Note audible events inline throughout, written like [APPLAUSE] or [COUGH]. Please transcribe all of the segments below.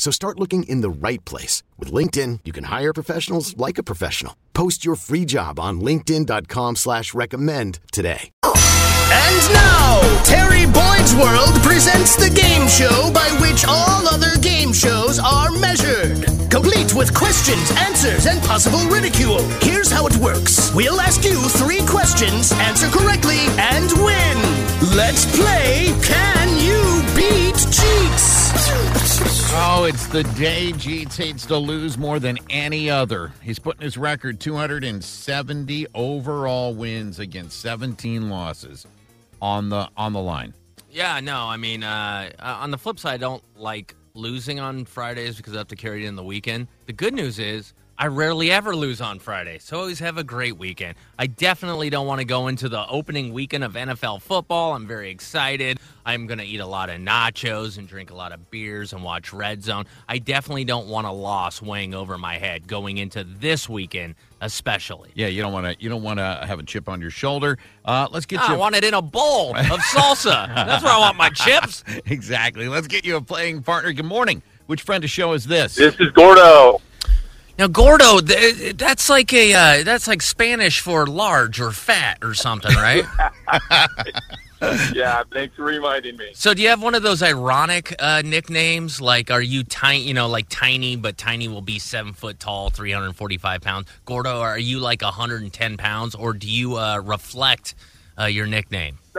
So start looking in the right place. With LinkedIn, you can hire professionals like a professional. Post your free job on linkedin.com slash recommend today. And now, Terry Boyd's World presents the game show by which all other game shows are measured. Complete with questions, answers, and possible ridicule. Here's how it works. We'll ask you three questions, answer correctly, and win. Let's play Can You Beat Jeets? Oh, it's the day Jeets hates to lose more than any other. He's putting his record 270 overall wins against 17 losses on the on the line. Yeah, no, I mean, uh, uh, on the flip side, I don't like losing on Fridays because I have to carry it in the weekend. The good news is I rarely ever lose on Friday, so always have a great weekend. I definitely don't want to go into the opening weekend of NFL football. I'm very excited. I'm going to eat a lot of nachos and drink a lot of beers and watch Red Zone. I definitely don't want a loss weighing over my head going into this weekend, especially. Yeah, you don't want to you don't want to have a chip on your shoulder. Uh, let's get I you want it in a bowl [LAUGHS] of salsa. That's where I want my chips. [LAUGHS] exactly. Let's get you a playing partner. Good morning. Which friend to show is this? This is Gordo. Now, Gordo, th- that's like a uh, that's like Spanish for large or fat or something, right? [LAUGHS] Yeah, thanks for reminding me. so, do you have one of those ironic uh, nicknames? Like, are you tiny? You know, like tiny, but tiny will be seven foot tall, three hundred forty five pounds. Gordo, are you like hundred and ten pounds, or do you uh, reflect uh, your nickname? [LAUGHS]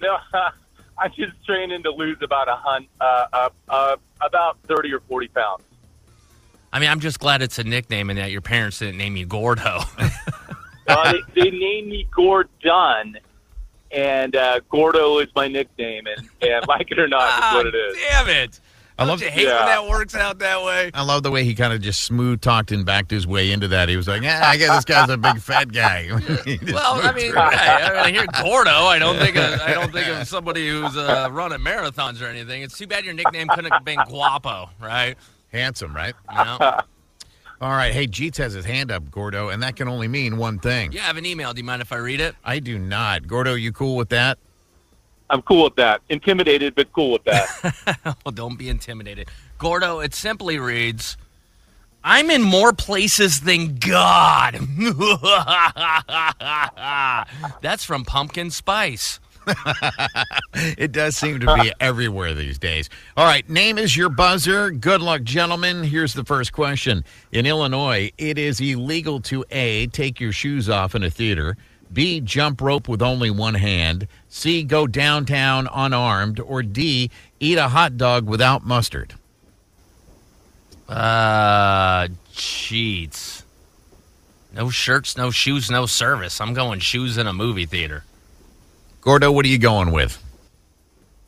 No, [LAUGHS] I'm just training to lose about a hun, uh, uh, uh, about thirty or forty pounds. I mean, I'm just glad it's a nickname and that your parents didn't name you Gordo. [LAUGHS] Uh, they, they named me Gordon, and uh, Gordo is my nickname, and, and like it or not, it's what [LAUGHS] it is. Ah, Damn it! I love Don't you hate when that works out that way? I love the way he kind of just smooth talked and backed his way into that. He was like, "Yeah, I guess this guy's a big fat guy." [LAUGHS] Well, I mean, right, I, mean, I hear Gordo. I don't think of, I don't think of somebody who's uh, running marathons or anything. It's too bad your nickname couldn't have been Guapo, right? Handsome, right? [LAUGHS] You know? All right. Hey, Jeets has his hand up, Gordo, and that can only mean one thing. Yeah, I have an email. Do you mind if I read it? I do not. Gordo, you cool with that? I'm cool with that. Intimidated, but cool with that. [LAUGHS] well, don't be intimidated. Gordo, it simply reads I'm in more places than God. [LAUGHS] That's from Pumpkin Spice. [LAUGHS] It does seem to be everywhere these days. All right, name is your buzzer. Good luck, gentlemen. Here's the first question. In Illinois, it is illegal to A, take your shoes off in a theater, B, jump rope with only one hand, C, go downtown unarmed, or D, eat a hot dog without mustard. Uh, Jeets. No shirts, no shoes, no service. I'm going shoes in a movie theater. Gordo, what are you going with?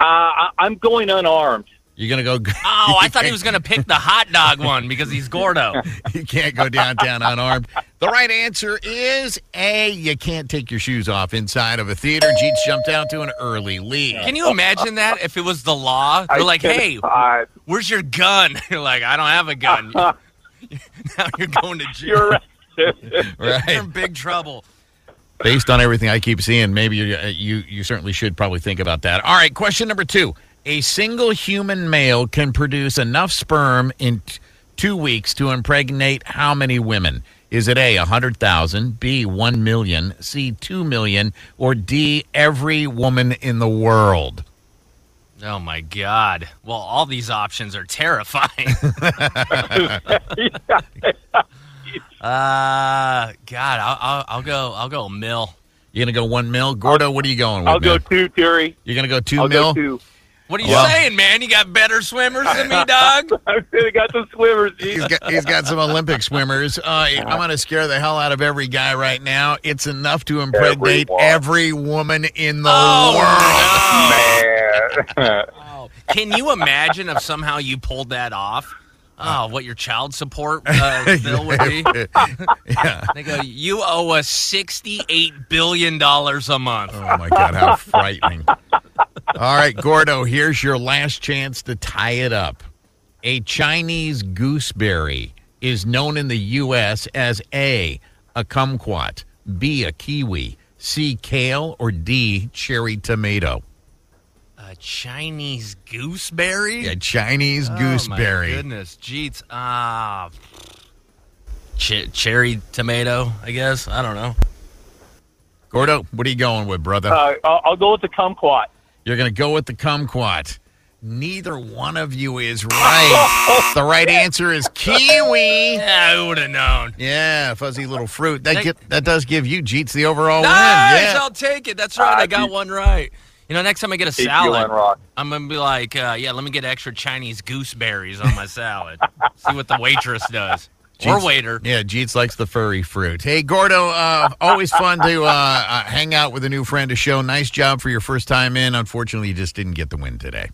uh, I, I'm going unarmed. You're going to [LAUGHS] go. Oh, I thought he was going to pick the hot dog one because he's Gordo. [LAUGHS] you can't go downtown unarmed. The right answer is A. You can't take your shoes off inside of a theater. Jeets jumped out to an early lead. Can you imagine that if it was the law? They're like, hey, [LAUGHS] where's your gun? You're like, I don't have a gun. now you're going to jail. you're right. You're in big trouble. Based on everything I keep seeing, maybe you uh, you you certainly should probably think about that. All right, question number two: A single human male can produce enough sperm in t- two weeks to impregnate how many women? Is it A, 100,000, B, 1 million, C, 2 million, or D, every woman in the world? Oh my God. Well, all these options are terrifying. [LAUGHS] [LAUGHS] [LAUGHS] uh, God, I'll, I'll, I'll go. I'll go mill. You're going to go 1 mil? Gordo, what are you going with? I'll go man? two, Terry. You're going to go 2 I'll mil? go two. What are you Well- saying, man? You got better swimmers than me, [LAUGHS] dog. I got the swimmers. He's got, he's got some Olympic swimmers. Uh, I'm going to scare the hell out of every guy right now. It's enough to impregnate Everyone. every woman in the Oh, world. Man. [LAUGHS] Oh, Can you imagine if somehow you pulled that off? Oh, what your child support uh, [LAUGHS] bill would be? yeah. They go, you owe us $68 billion a month. Oh my God, how frightening! All right, Gordo, here's your last chance to tie it up. A Chinese gooseberry is known in the U.S. as A, a kumquat, B, a kiwi, C, kale, or D, cherry tomato. A Chinese gooseberry? A Chinese gooseberry. Oh, my gooseberry. goodness. Jeets. Ah. Ch- cherry tomato, I guess. I don't know. Gordo, what are you going with, brother? Uh, I'll, I'll go with the kumquat. You're going to go with the kumquat. Neither one of you is right. [LAUGHS] the right answer is kiwi. Yeah, who would have known? Yeah, fuzzy little fruit. That Thank- get that does give you Jeets the overall Nice! win. Yeah. I'll take it. That's right. I got dude. one right. You know, next time I get a Keep salad. I'm going to be like, uh, yeah, let me get extra Chinese gooseberries on my salad. [LAUGHS] See what the waitress does. Or waiter. Yeah, Jeets likes the furry fruit. Hey, Gordo, uh, always fun to uh, uh, hang out with a new friend to show. Nice job for your first time in. Unfortunately, you just didn't get the win today.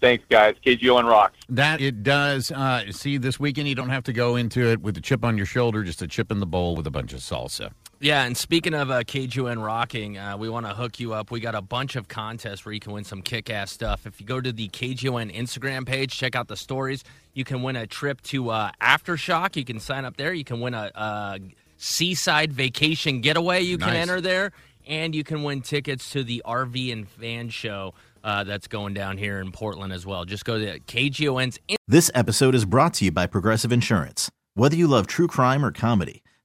Thanks, guys. KGON rocks. That it does. Uh, see, this weekend you don't have to go into it with a chip on your shoulder, just a chip in the bowl with a bunch of salsa. Yeah, and speaking of uh, KGON rocking, uh, we want to hook you up. We got a bunch of contests where you can win some kick ass stuff. If you go to the KGON Instagram page, check out the stories. You can win a trip to uh, Aftershock. You can sign up there. You can win a, a seaside vacation getaway. You can enter there. And you can win tickets to the RV and fan show uh, that's going down here in Portland as well. Just go to KGON's This episode is brought to you by Progressive Insurance. Whether you love true crime or comedy,